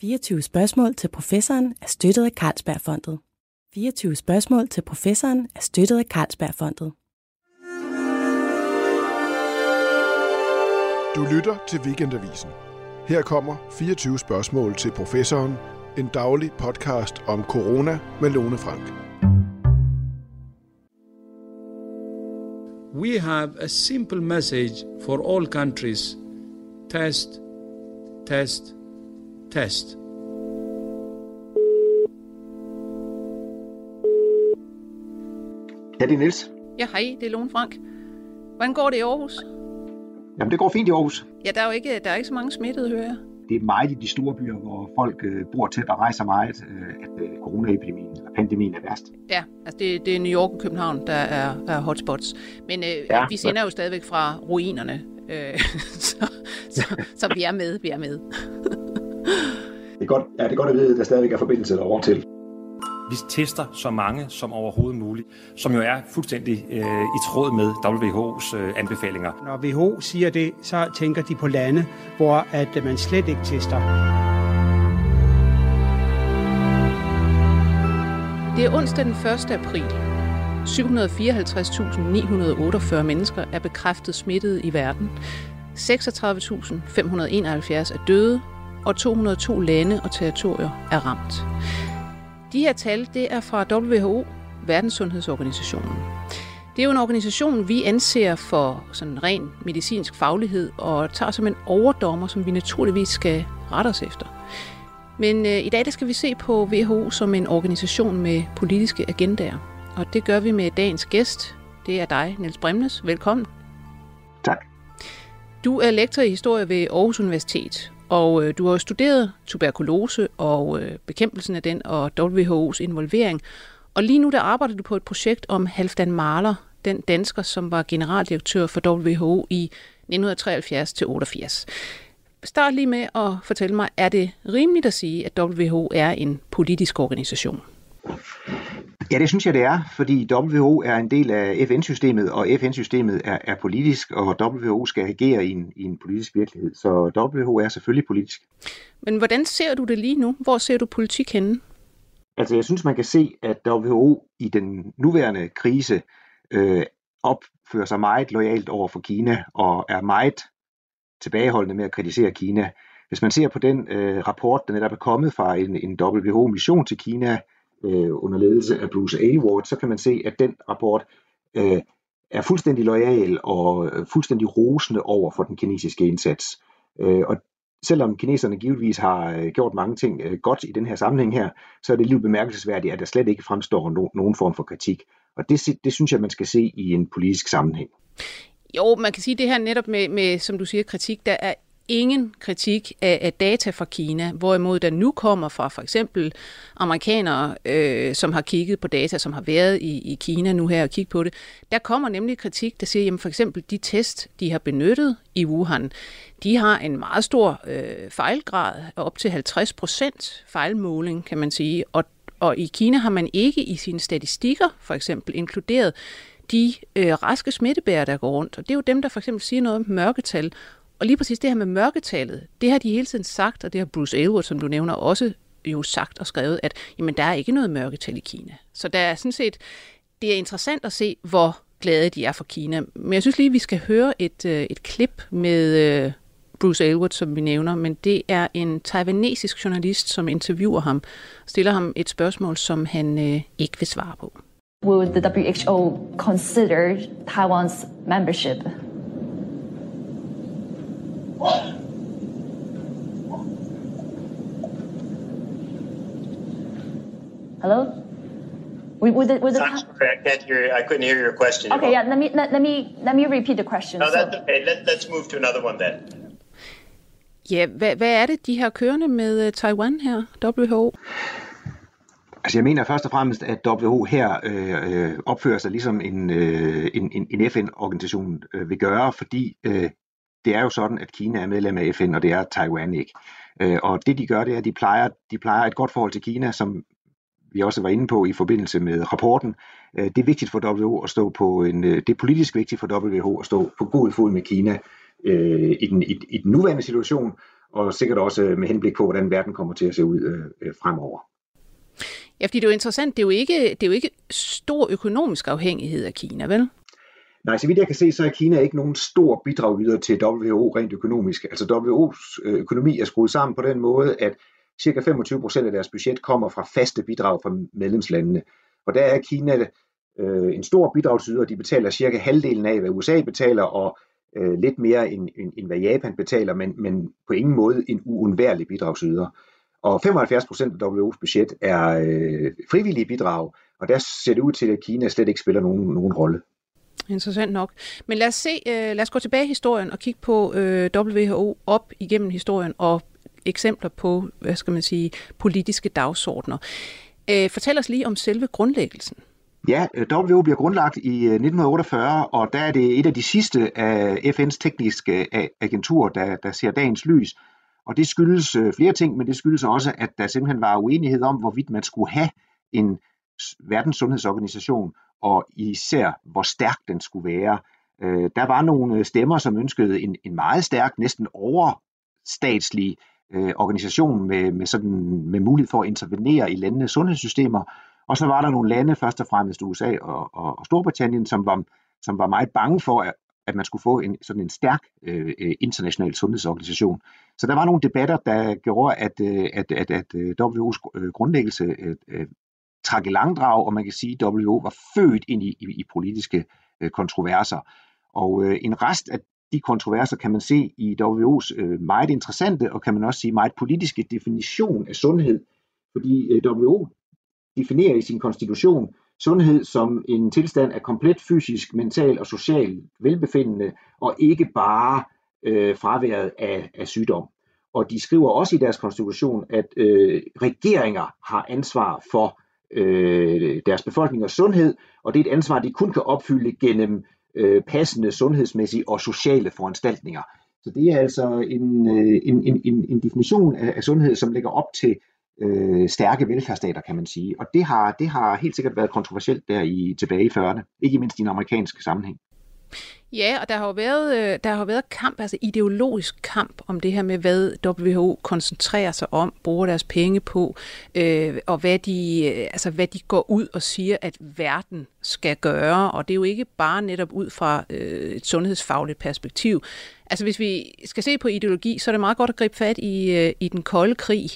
24 spørgsmål til professoren er støttet af Carlsbergfondet. 24 spørgsmål til professoren er støttet af Carlsbergfondet. Du lytter til Weekendavisen. Her kommer 24 spørgsmål til professoren. En daglig podcast om corona med Lone Frank. We have a simple message for all countries. Test, test, test. Ja, det er Niels. Ja, hej, det er Lone Frank. Hvordan går det i Aarhus? Jamen, det går fint i Aarhus. Ja, der er jo ikke, der er ikke så mange smittede, hører jeg. Det er meget i de store byer, hvor folk øh, bor tæt og rejser meget, øh, at øh, coronaepidemien eller pandemien er værst. Ja, altså det, det er New York og København, der er, er hotspots. Men øh, Ja, ja, vi sender jo stadigvæk fra ruinerne, øh, så, så, så vi er med, vi er med. Det er godt, ja, det er godt at vide, at der stadigvæk er forbindelse derovre til. Vi tester så mange som overhovedet muligt, som jo er fuldstændig øh, i tråd med WHO's øh, anbefalinger. Når WHO siger det, så tænker de på lande, hvor at man slet ikke tester. Det er onsdag den 1. april. 754.948 mennesker er bekræftet smittet i verden. 36.571 er døde, og 202 lande og territorier er ramt. De her tal, det er fra WHO, Verdenssundhedsorganisationen. Det er jo en organisation, vi anser for sådan ren medicinsk faglighed og tager som en overdommer, som vi naturligvis skal rette os efter. Men øh, i dag der skal vi se på WHO som en organisation med politiske agendaer. Og det gør vi med dagens gæst. Det er dig, Niels Bremnes. Velkommen. Tak. Du er lektor i historie ved Aarhus Universitet, og øh, du har jo studeret tuberkulose og øh, bekæmpelsen af den og WHO's involvering. Og lige nu der arbejder du på et projekt om Halfdan Mahler, den dansker, som var generaldirektør for WHO i 1973-88. Start lige med at fortælle mig, er det rimeligt at sige, at WHO er en politisk organisation? Ja, det synes jeg, det er, fordi WHO er en del af FN-systemet, og FN-systemet er, er politisk, og WHO skal agere i en, i en politisk virkelighed. Så WHO er selvfølgelig politisk. Men hvordan ser du det lige nu? Hvor ser du politik henne? Altså, jeg synes, man kan se, at WHO i den nuværende krise øh, opfører sig meget lojalt over for Kina, og er meget tilbageholdende med at kritisere Kina. Hvis man ser på den øh, rapport, der netop er kommet fra en, en WHO-mission til Kina, øh, under ledelse af Bruce Aylward, så kan man se, at den rapport øh, er fuldstændig lojal og øh, fuldstændig rosende over for den kinesiske indsats. Øh, og selvom kineserne givetvis har øh, gjort mange ting øh, godt i den her sammenhæng her, så er det lige bemærkelsesværdigt, at der slet ikke fremstår no- nogen form for kritik. Og det, det synes jeg, man skal se i en politisk sammenhæng. Jo, man kan sige det her netop med, med som du siger, kritik. Der er ingen kritik af, af data fra Kina, hvorimod der nu kommer fra for eksempel amerikanere, øh, som har kigget på data, som har været i, i Kina nu her og kigget på det. Der kommer nemlig kritik, der siger, jamen for eksempel de test, de har benyttet i Wuhan, de har en meget stor øh, fejlgrad, op til 50 procent fejlmåling, kan man sige, og og i Kina har man ikke i sine statistikker for eksempel inkluderet de øh, raske smittebærere, der går rundt. Og det er jo dem, der for eksempel siger noget om mørketal. Og lige præcis det her med mørketallet, det har de hele tiden sagt, og det har Bruce Aylward, som du nævner, også jo sagt og skrevet, at jamen, der er ikke noget mørketal i Kina. Så der er sådan set, det er interessant at se, hvor glade de er for Kina. Men jeg synes lige, vi skal høre et, øh, et klip med øh, Bruce Aylward, som vi nævner, men det er en taiwanesisk journalist, som interviewer ham, stiller ham et spørgsmål, som han øh, ikke vil svare på. Will the WHO consider Taiwan's membership? Hello? With, with the, with the sorry, I can't hear. I couldn't hear your question. okay, yeah. Let me let, let me let me repeat the question. No, So- that's okay. Let, let's move to another one then. Ja, hvad, hvad er det, de har kørende med øh, Taiwan her, WHO? Altså jeg mener først og fremmest, at WHO her øh, øh, opfører sig ligesom en, øh, en, en, en FN-organisation øh, vil gøre, fordi øh, det er jo sådan, at Kina er medlem af FN, og det er Taiwan ikke. Øh, og det de gør, det er, at de plejer, de plejer et godt forhold til Kina, som vi også var inde på i forbindelse med rapporten. Øh, det er vigtigt for WHO at stå på en, øh, det er politisk vigtigt for WHO at stå på god fod med Kina øh, i, den, i, i den nuværende situation, og sikkert også øh, med henblik på, hvordan verden kommer til at se ud øh, øh, fremover. Ja, fordi det er jo interessant, det er jo ikke, det er jo ikke stor økonomisk afhængighed af Kina, vel? Nej, så vidt jeg kan se, så er Kina ikke nogen stor bidragyder til WHO rent økonomisk. Altså WHO's øh, økonomi er skruet sammen på den måde, at cirka 25 procent af deres budget kommer fra faste bidrag fra medlemslandene. Og der er Kina øh, en stor bidragsyder, de betaler cirka halvdelen af, hvad USA betaler, og øh, lidt mere end, end, end hvad Japan betaler, men, men på ingen måde en uundværlig bidragsyder. Og 75 procent af WHO's budget er øh, frivillige bidrag, og der ser det ud til, at Kina slet ikke spiller nogen, nogen rolle. Interessant nok. Men lad os, se, øh, lad os gå tilbage i historien og kigge på øh, WHO op igennem historien og eksempler på, hvad skal man sige, politiske dagsordner. Øh, fortæl os lige om selve grundlæggelsen. Ja, WHO bliver grundlagt i øh, 1948, og der er det et af de sidste af FN's tekniske øh, agenturer, der, der ser dagens lys. Og det skyldes øh, flere ting, men det skyldes også, at der simpelthen var uenighed om, hvorvidt man skulle have en verdenssundhedsorganisation, og især hvor stærk den skulle være. Øh, der var nogle øh, stemmer, som ønskede en, en meget stærk, næsten overstatslig øh, organisation med, med, sådan, med mulighed for at intervenere i landenes sundhedssystemer. Og så var der nogle lande, først og fremmest USA og, og, og Storbritannien, som var, som var meget bange for, at, at man skulle få en, sådan en stærk øh, øh international sundhedsorganisation. Så der var nogle debatter, der gjorde, at, øh, at, at, at WHO's grundlæggelse øh, trak i langdrag, og man kan sige, at WHO var født ind i, i, i politiske øh, kontroverser. Og øh, en rest af de kontroverser kan man se i WHO's øh, meget interessante og kan man også sige meget politiske definition af sundhed. Fordi øh, WHO definerer i sin konstitution sundhed som en tilstand af komplet fysisk, mental og social velbefindende, og ikke bare øh, fraværet af, af sygdom. Og de skriver også i deres konstitution, at øh, regeringer har ansvar for øh, deres befolkningers sundhed, og det er et ansvar, de kun kan opfylde gennem øh, passende sundhedsmæssige og sociale foranstaltninger. Så det er altså en, øh, en, en, en, en definition af, af sundhed, som lægger op til øh, stærke velfærdsstater, kan man sige. Og det har, det har helt sikkert været kontroversielt der i tilbage i 40'erne, ikke mindst i den amerikanske sammenhæng. Ja, og der har jo været, øh, der har været kamp, altså ideologisk kamp om det her med, hvad WHO koncentrerer sig om, bruger deres penge på, øh, og hvad de, øh, altså, hvad de går ud og siger, at verden skal gøre. Og det er jo ikke bare netop ud fra øh, et sundhedsfagligt perspektiv. Altså hvis vi skal se på ideologi, så er det meget godt at gribe fat i, øh, i den kolde krig.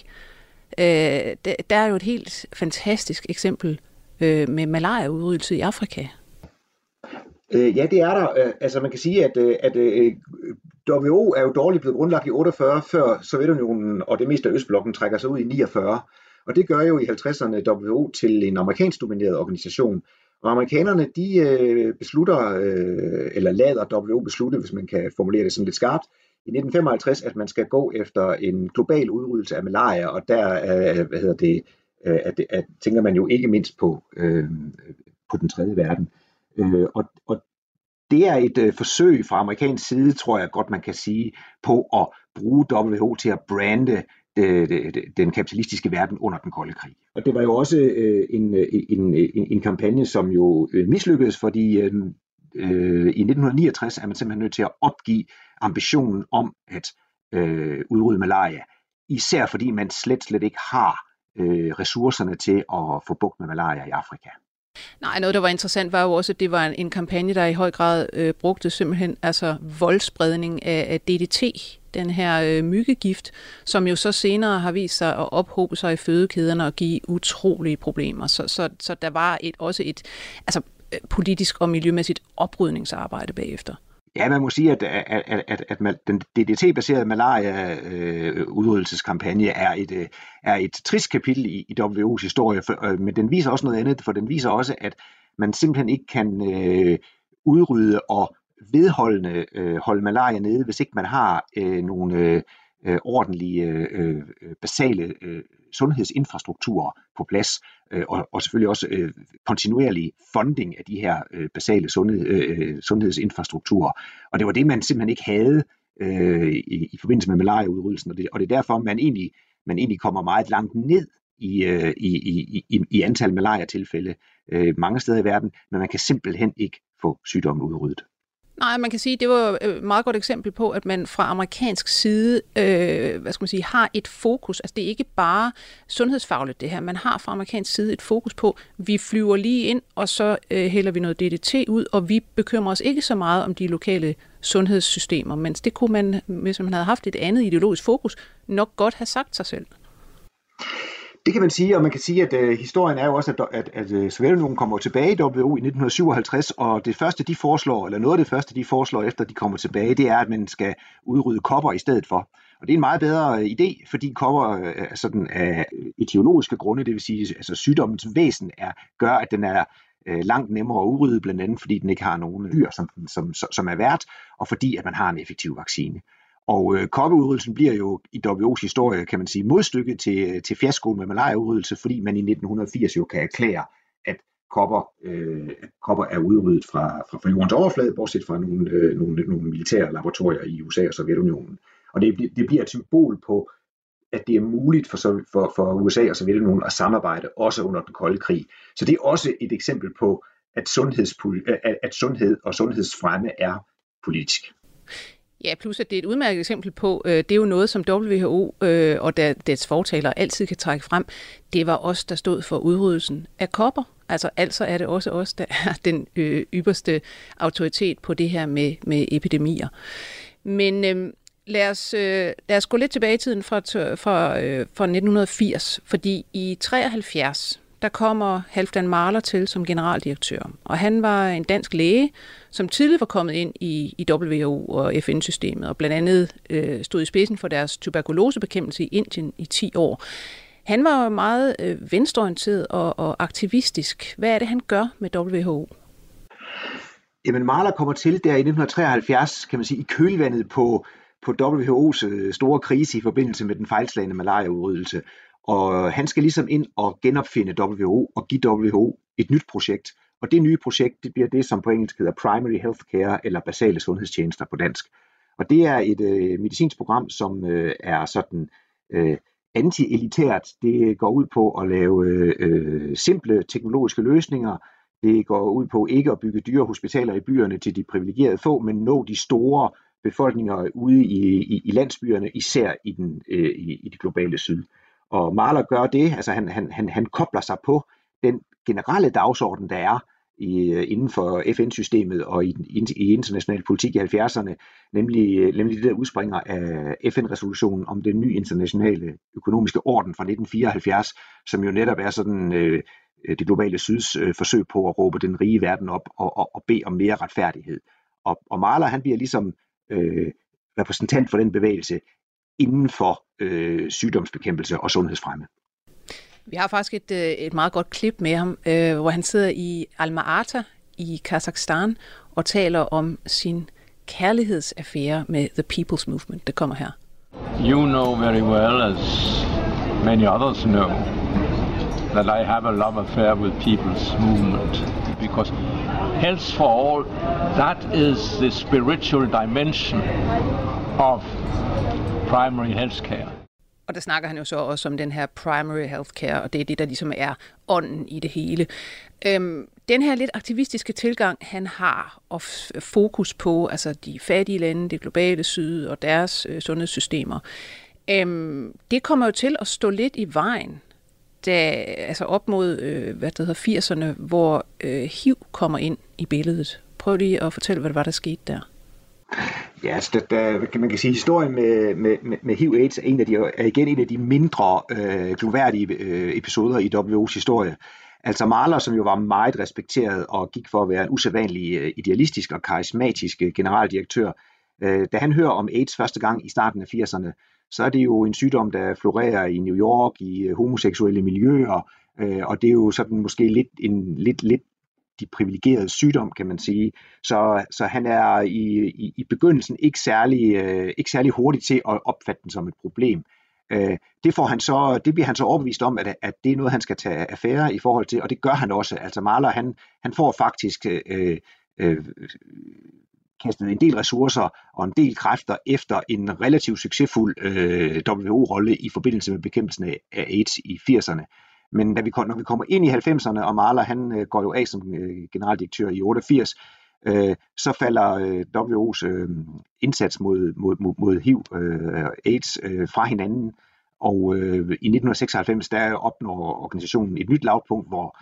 Øh, der, der er jo et helt fantastisk eksempel øh, med malaria-udryddelse i Afrika. Øh, ja, det er der. Øh, altså man kan sige, at, øh, at øh, WHO er jo dårligt blevet grundlagt i 48, før Sovjetunionen og det meste af Østblokken trækker sig ud i 49. Og det gør jo i 50'erne WHO til en amerikansk domineret organisation. Og amerikanerne, de øh, beslutter, øh, eller lader WHO beslutte, hvis man kan formulere det sådan lidt skarpt, i 1955, at man skal gå efter en global udryddelse af malaria, og der øh, hvad hedder det, øh, at, at, tænker man jo ikke mindst på, øh, på den tredje verden. Øh, Øh, og, og det er et øh, forsøg fra amerikansk side, tror jeg godt man kan sige, på at bruge WHO til at brande det, den kapitalistiske verden under den kolde krig. Og det var jo også øh, en, en, en, en kampagne, som jo øh, mislykkedes, fordi øh, øh, i 1969 er man simpelthen nødt til at opgive ambitionen om at øh, udrydde malaria, især fordi man slet, slet ikke har øh, ressourcerne til at få bugt med malaria i Afrika. Nej, noget, der var interessant, var jo også, at det var en, en kampagne, der i høj grad øh, brugte simpelthen altså voldspredning af, af DDT, den her øh, myggegift, som jo så senere har vist sig at ophobe sig i fødekæderne og give utrolige problemer. Så, så, så der var et, også et altså, øh, politisk og miljømæssigt oprydningsarbejde bagefter. Ja, man må sige, at, at, at, at, at den DDT-baserede malaria-udryddelseskampagne øh, er, et, øh, er et trist kapitel i, i WHO's historie, for, øh, men den viser også noget andet, for den viser også, at man simpelthen ikke kan øh, udrydde og vedholdende øh, holde malaria nede, hvis ikke man har øh, nogle øh, ordentlige øh, øh basale øh, sundhedsinfrastrukturer på plads, øh, og, og selvfølgelig også øh, kontinuerlig funding af de her øh, basale sundhed, øh, øh, sundhedsinfrastrukturer. Og det var det, man simpelthen ikke havde øh, i, i forbindelse med malariaudryddelsen, og det, og det er derfor, man egentlig, man egentlig kommer meget langt ned i, øh, i, i, i, i antal malaria-tilfælde øh, mange steder i verden, men man kan simpelthen ikke få sygdommen udryddet. Nej, man kan sige, det var et meget godt eksempel på, at man fra amerikansk side øh, hvad skal man sige, har et fokus. Altså det er ikke bare sundhedsfagligt det her. Man har fra amerikansk side et fokus på, at vi flyver lige ind, og så øh, hælder vi noget DDT ud, og vi bekymrer os ikke så meget om de lokale sundhedssystemer. Men det kunne man, hvis man havde haft et andet ideologisk fokus, nok godt have sagt sig selv. Det kan man sige, og man kan sige, at øh, historien er jo også, at, at, at uh, Sovjetunionen kommer tilbage i WHO i 1957, og det første, de foreslår, eller noget af det første, de foreslår, efter de kommer tilbage, det er, at man skal udrydde kopper i stedet for. Og det er en meget bedre øh, idé, fordi kopper øh, er sådan af etiologiske grunde, det vil sige, altså sygdommens væsen er, gør, at den er langt nemmere at udrydde, blandt andet fordi den ikke har nogen dyr, som, som, som er vært, og fordi at man har en effektiv vaccine. Og øh, koppeudryddelsen bliver jo i WHO's historie, kan man sige, modstykket til, øh, til fiaskoen med malariaudryddelse, fordi man i 1980 jo kan erklære, at kopper, øh, kopper er udryddet fra, fra, fra jordens overflade, bortset fra nogle, øh, nogle, nogle militære laboratorier i USA og Sovjetunionen. Og det, det bliver et symbol på, at det er muligt for, for, for USA og Sovjetunionen at samarbejde også under den kolde krig. Så det er også et eksempel på, at, at, at sundhed og sundhedsfremme er politisk. Ja, plus at det er et udmærket eksempel på, øh, det er jo noget, som WHO øh, og der, dets fortalere altid kan trække frem. Det var os, der stod for udryddelsen af kopper. Altså, altså er det også os, der er den øh, ypperste autoritet på det her med, med epidemier. Men øh, lad, os, øh, lad os gå lidt tilbage i tiden fra, fra, øh, fra 1980, fordi i 73 der kommer Halfdan Marler til som generaldirektør. Og han var en dansk læge, som tidligere var kommet ind i, i WHO og FN-systemet, og blandt andet øh, stod i spidsen for deres tuberkulosebekæmpelse i Indien i 10 år. Han var meget øh, venstreorienteret og, og aktivistisk. Hvad er det, han gør med WHO? Jamen Marler kommer til der i 1973, kan man sige, i kølvandet på, på WHO's øh, store krise i forbindelse med den fejlslagende malariaudryddelse. Og øh, han skal ligesom ind og genopfinde WHO og give WHO et nyt projekt. Og det nye projekt, det bliver det, som på engelsk hedder Primary Healthcare, eller basale sundhedstjenester på dansk. Og det er et øh, medicinsk program, som øh, er sådan øh, anti-elitært. Det går ud på at lave øh, simple teknologiske løsninger. Det går ud på ikke at bygge dyre hospitaler i byerne til de privilegerede få, men nå de store befolkninger ude i, i, i landsbyerne, især i, den, øh, i, i det globale syd. Og Mahler gør det, altså han, han, han, han kobler sig på den generelle dagsorden, der er i, øh, inden for FN-systemet og i, i international politik i 70'erne, nemlig, øh, nemlig det der udspringer af FN-resolutionen om den nye internationale økonomiske orden fra 1974, som jo netop er sådan øh, øh, det globale syds øh, forsøg på at råbe den rige verden op og, og, og bede om mere retfærdighed. Og, og Mahler han bliver ligesom øh, repræsentant for den bevægelse inden for øh, sygdomsbekæmpelse og sundhedsfremme. Vi har faktisk et, øh, et meget godt klip med ham, øh, hvor han sidder i Alma-Ata i Kazakhstan og taler om sin kærlighedsaffære med The People's Movement. Det kommer her. You know very well, as many others know, that I have a love affair with People's Movement. Because health for all, that is the spiritual dimension of primary healthcare. Og der snakker han jo så også om den her primary healthcare, og det er det, der ligesom er ånden i det hele. Øhm, den her lidt aktivistiske tilgang, han har, og fokus på altså de fattige lande, det globale syd og deres øh, sundhedssystemer, øhm, det kommer jo til at stå lidt i vejen, da, øh, altså op mod øh, hvad det hedder, 80'erne, hvor øh, HIV kommer ind i billedet. Prøv lige at fortælle, hvad det var, der skete der. Ja, altså, der, der, man kan sige, at historien med, med, med HIV-AIDS er, en af de, er igen en af de mindre øh, gloværdige øh, episoder i WHO's historie. Altså Mahler, som jo var meget respekteret og gik for at være en usædvanlig øh, idealistisk og karismatisk øh, generaldirektør, øh, da han hører om AIDS første gang i starten af 80'erne, så er det jo en sygdom, der florerer i New York, i øh, homoseksuelle miljøer, øh, og det er jo sådan måske lidt en lidt, lidt de privilegerede sygdom, kan man sige. Så, så han er i, i, i begyndelsen ikke særlig, øh, ikke særlig hurtig til at opfatte den som et problem. Øh, det, får han så, det bliver han så overbevist om, at, at det er noget, han skal tage affære i forhold til, og det gør han også. Altså Mahler, han, han får faktisk øh, øh, kastet en del ressourcer og en del kræfter efter en relativt succesfuld øh, WHO-rolle i forbindelse med bekæmpelsen af AIDS i 80'erne. Men da vi, når vi kommer ind i 90'erne, og Mahler han øh, går jo af som øh, generaldirektør i 88, øh, så falder øh, WHO's øh, indsats mod, mod, mod, mod HIV øh, AIDS øh, fra hinanden. Og øh, i 1996 der opnår organisationen et nyt lavpunkt, hvor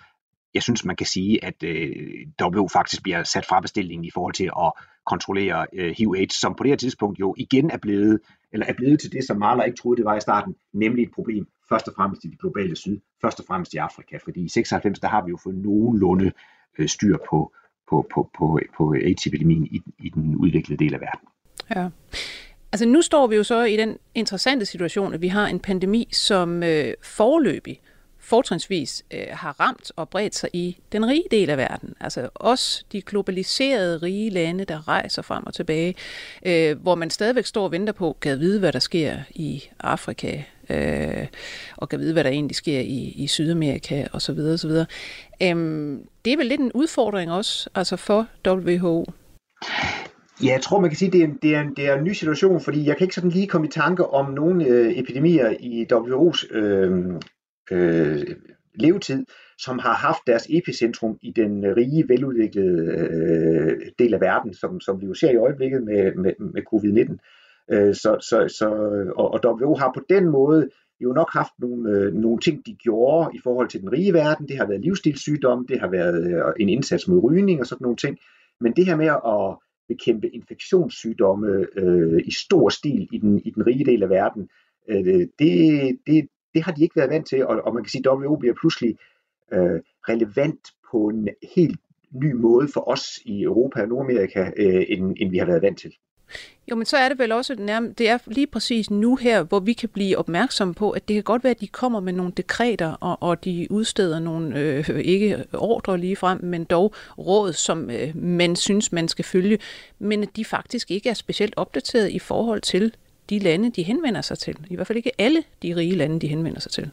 jeg synes, man kan sige, at øh, WHO faktisk bliver sat fra bestillingen i forhold til at kontrollere øh, HIV-AIDS, som på det her tidspunkt jo igen er blevet, eller er blevet til det, som Marler ikke troede, det var i starten, nemlig et problem først og fremmest i det globale syd, først og fremmest i Afrika, fordi i 96, der har vi jo fået nogenlunde øh, styr på, på, på, på, på AIDS-epidemien i, i den udviklede del af verden. Ja. Altså nu står vi jo så i den interessante situation, at vi har en pandemi, som øh, forløbig fortrinsvis øh, har ramt og bredt sig i den rige del af verden. Altså også de globaliserede rige lande, der rejser frem og tilbage, øh, hvor man stadigvæk står og venter på, kan vide, hvad der sker i Afrika, øh, og kan vide, hvad der egentlig sker i, i Sydamerika osv. osv. Øhm, det er vel lidt en udfordring også altså for WHO? Ja, jeg tror, man kan sige, at det er, en, det, er en, det er en ny situation, fordi jeg kan ikke sådan lige komme i tanke om nogle øh, epidemier i WHO's øh, øh, levetid, som har haft deres epicentrum i den rige, veludviklede øh, del af verden, som, som vi jo ser i øjeblikket med, med, med covid-19. Øh, så, så, så, og, og WHO har på den måde jo nok haft nogle, øh, nogle ting, de gjorde i forhold til den rige verden. Det har været livsstilssygdom, det har været øh, en indsats mod rygning og sådan nogle ting. Men det her med at bekæmpe infektionssygdomme øh, i stor stil i den, i den rige del af verden, øh, det, det, det har de ikke været vant til, og, og man kan sige, at WHO bliver pludselig øh, relevant på en helt ny måde for os i Europa og Nordamerika, øh, end, end vi har været vant til. Jo, men så er det vel også, nærmest, det er lige præcis nu her, hvor vi kan blive opmærksomme på, at det kan godt være, at de kommer med nogle dekreter, og, og de udsteder nogle, øh, ikke ordre lige frem, men dog råd, som øh, man synes, man skal følge, men at de faktisk ikke er specielt opdateret i forhold til de lande, de henvender sig til. I hvert fald ikke alle de rige lande, de henvender sig til.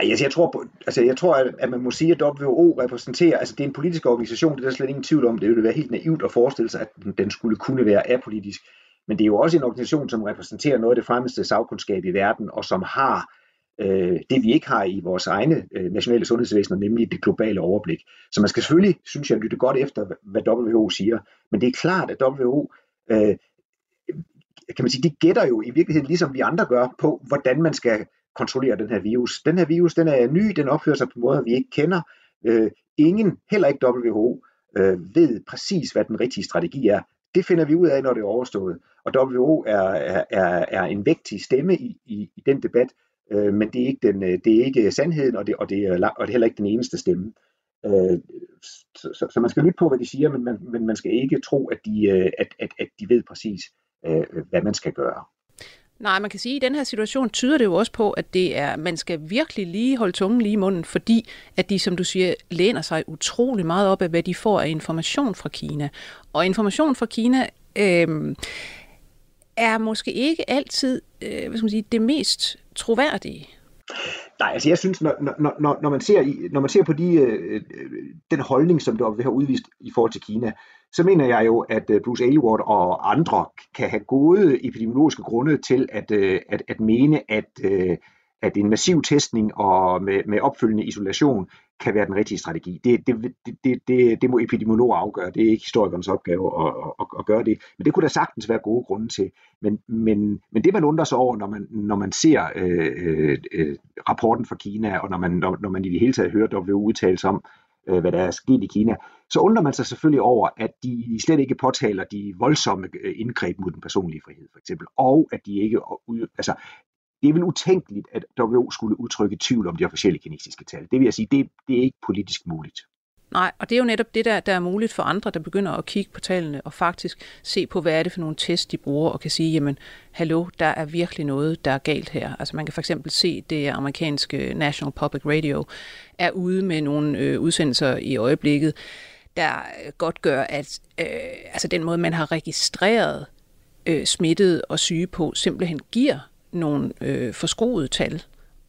Ej, altså jeg tror, altså jeg tror at, at man må sige, at WHO repræsenterer, altså det er en politisk organisation, det er der slet ingen tvivl om, det ville være helt naivt at forestille sig, at den skulle kunne være apolitisk. Men det er jo også en organisation, som repræsenterer noget af det fremmeste sagkundskab i verden, og som har øh, det, vi ikke har i vores egne øh, nationale sundhedsvæsener, nemlig det globale overblik. Så man skal selvfølgelig, synes jeg, lytte godt efter, hvad WHO siger. Men det er klart, at WHO øh, kan man sige, de gætter jo i virkeligheden, ligesom vi andre gør, på, hvordan man skal kontrollere den her virus. Den her virus, den er ny, den opfører sig på måder, vi ikke kender. Øh, ingen, heller ikke WHO, øh, ved præcis, hvad den rigtige strategi er. Det finder vi ud af, når det er overstået. Og WHO er, er, er en vigtig stemme i, i, i den debat, øh, men det er ikke, den, øh, det er ikke sandheden, og det, og, det er, og det er heller ikke den eneste stemme. Øh, så, så, så man skal lytte på, hvad de siger, men man, men man skal ikke tro, at de, øh, at, at, at de ved præcis, øh, hvad man skal gøre. Nej, man kan sige, at i den her situation tyder det jo også på, at det er, man skal virkelig lige holde tungen lige i munden, fordi at de, som du siger, læner sig utrolig meget op af, hvad de får af information fra Kina. Og information fra Kina øh, er måske ikke altid øh, hvad skal man sige, det mest troværdige. Nej, altså jeg synes, når, når, når, når, man, ser i, når man ser på de, øh, den holdning, som der har udvist i forhold til Kina, så mener jeg jo, at øh, Bruce Aylward og andre kan have gode epidemiologiske grunde til at, øh, at, at mene, at, øh, at en massiv testning og med, med opfølgende isolation kan være den rigtige strategi. Det, det, det, det, det må epidemiologer afgøre. Det er ikke historikernes opgave at, at, at gøre det. Men det kunne der sagtens være gode grunde til. Men, men, men det man undrer sig over, når man, når man ser øh, øh, rapporten fra Kina, og når man, når, når man i det hele taget hører WHO udtale sig om, øh, Øh, hvad der er sket i Kina, så undrer man sig selvfølgelig over, at de slet ikke påtaler de voldsomme øh, indgreb mod den personlige frihed, for eksempel, og at de ikke, altså, det er vel utænkeligt, at WHO skulle udtrykke tvivl om de officielle kinesiske tal. Det vil jeg sige, det, det er ikke politisk muligt. Nej, og det er jo netop det, der, der er muligt for andre, der begynder at kigge på tallene og faktisk se på, hvad er det for nogle tests, de bruger, og kan sige, jamen, hallo, der er virkelig noget, der er galt her. Altså man kan for eksempel se, det amerikanske National Public Radio er ude med nogle øh, udsendelser i øjeblikket, der øh, godt gør, at øh, altså den måde, man har registreret øh, smittede og syge på, simpelthen giver nogle øh, forskroede tal.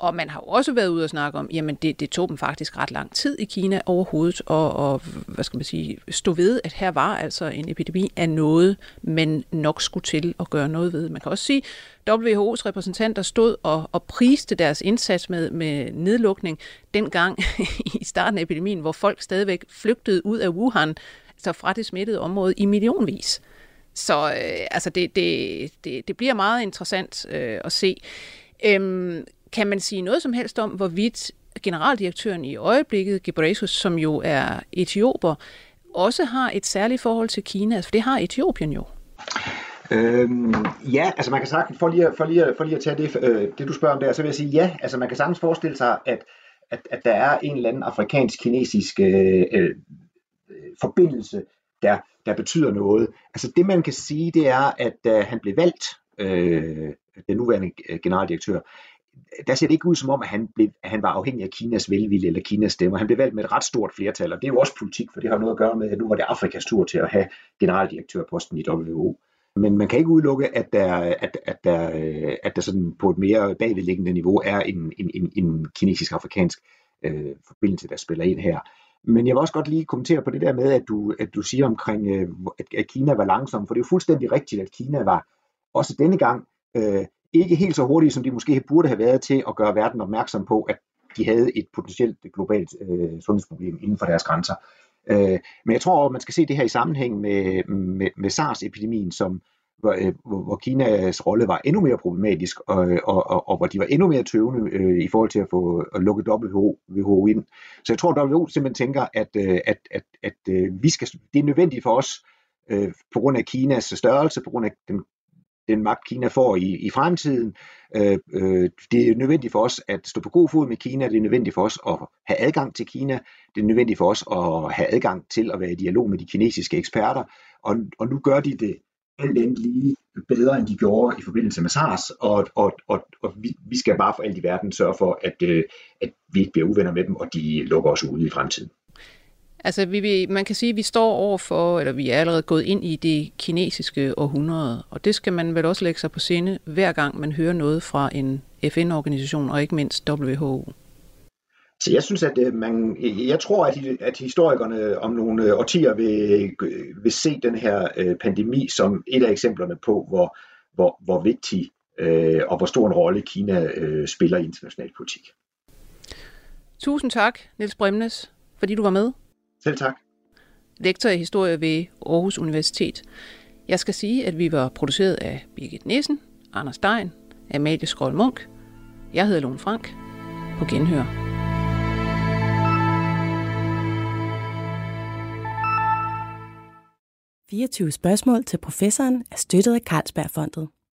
Og man har jo også været ude og snakke om, jamen det, det tog dem faktisk ret lang tid i Kina overhovedet, og, og hvad skal man sige, stå ved, at her var altså en epidemi af noget, man nok skulle til at gøre noget ved. Man kan også sige, WHO's repræsentanter stod og, og priste deres indsats med, med nedlukning dengang i starten af epidemien, hvor folk stadigvæk flygtede ud af Wuhan, altså fra det smittede område i millionvis. Så øh, altså det, det, det, det bliver meget interessant øh, at se. Øhm, kan man sige noget som helst om, hvorvidt generaldirektøren i øjeblikket, Gebreyesus, som jo er etioper, også har et særligt forhold til Kina? Altså, for det har Etiopien jo. Øhm, ja, altså man kan sagtens, for lige, for lige, for lige at tage det, øh, det du spørger om der, så vil jeg sige ja, altså man kan sagtens forestille sig, at, at, at der er en eller anden afrikansk-kinesisk øh, øh, forbindelse, der, der betyder noget. Altså det man kan sige, det er, at da han blev valgt, øh, den nuværende øh, generaldirektør, der ser det ikke ud som om, at han, blev, at han var afhængig af Kinas velvilje eller Kinas stemmer. Han blev valgt med et ret stort flertal, og det er jo også politik, for det har noget at gøre med, at nu var det Afrikas tur til at have generaldirektørposten i WHO. Men man kan ikke udelukke, at der, at, at der, at der sådan på et mere bagvedliggende niveau er en, en, en, en kinesisk-afrikansk øh, forbindelse, der spiller ind her. Men jeg vil også godt lige kommentere på det der med, at du, at du siger omkring, øh, at, at Kina var langsom, for det er jo fuldstændig rigtigt, at Kina var også denne gang øh, ikke helt så hurtige, som de måske burde have været til at gøre verden opmærksom på, at de havde et potentielt globalt øh, sundhedsproblem inden for deres grænser. Øh, men jeg tror, at man skal se det her i sammenhæng med, med, med SARS-epidemien, som hvor, øh, hvor Kinas rolle var endnu mere problematisk, og, og, og, og hvor de var endnu mere tøvende øh, i forhold til at få at lukke WHO, WHO ind. Så jeg tror, at WHO simpelthen tænker, at, øh, at, at, at øh, vi skal, det er nødvendigt for os, øh, på grund af Kinas størrelse, på grund af den den magt, Kina får i, i fremtiden. Øh, øh, det er nødvendigt for os at stå på god fod med Kina, det er nødvendigt for os at have adgang til Kina, det er nødvendigt for os at have adgang til at være i dialog med de kinesiske eksperter, og, og nu gør de det alt andet lige bedre, end de gjorde i forbindelse med SARS, og, og, og, og vi, vi skal bare for alt i verden sørge for, at, øh, at vi ikke bliver uvenner med dem, og de lukker os ude i fremtiden. Altså, vi, vi, man kan sige, at vi står over for, eller vi er allerede gået ind i det kinesiske århundrede, og det skal man vel også lægge sig på sinde, hver gang man hører noget fra en FN-organisation, og ikke mindst WHO. Så jeg synes, at øh, man, jeg tror, at, at historikerne om nogle øh, årtier vil, vil se den her øh, pandemi som et af eksemplerne på, hvor, hvor, hvor vigtig og hvor stor en rolle Kina spiller i international politik. Tusind tak, Niels Bremnes, fordi du var med. Selv tak. Lektor i historie ved Aarhus Universitet. Jeg skal sige, at vi var produceret af Birgit Nissen, Anders Stein, Amalie Skrold Munk. Jeg hedder Lone Frank. På genhør. «24 spørgsmål til professoren er støttet af Carlsbergfondet.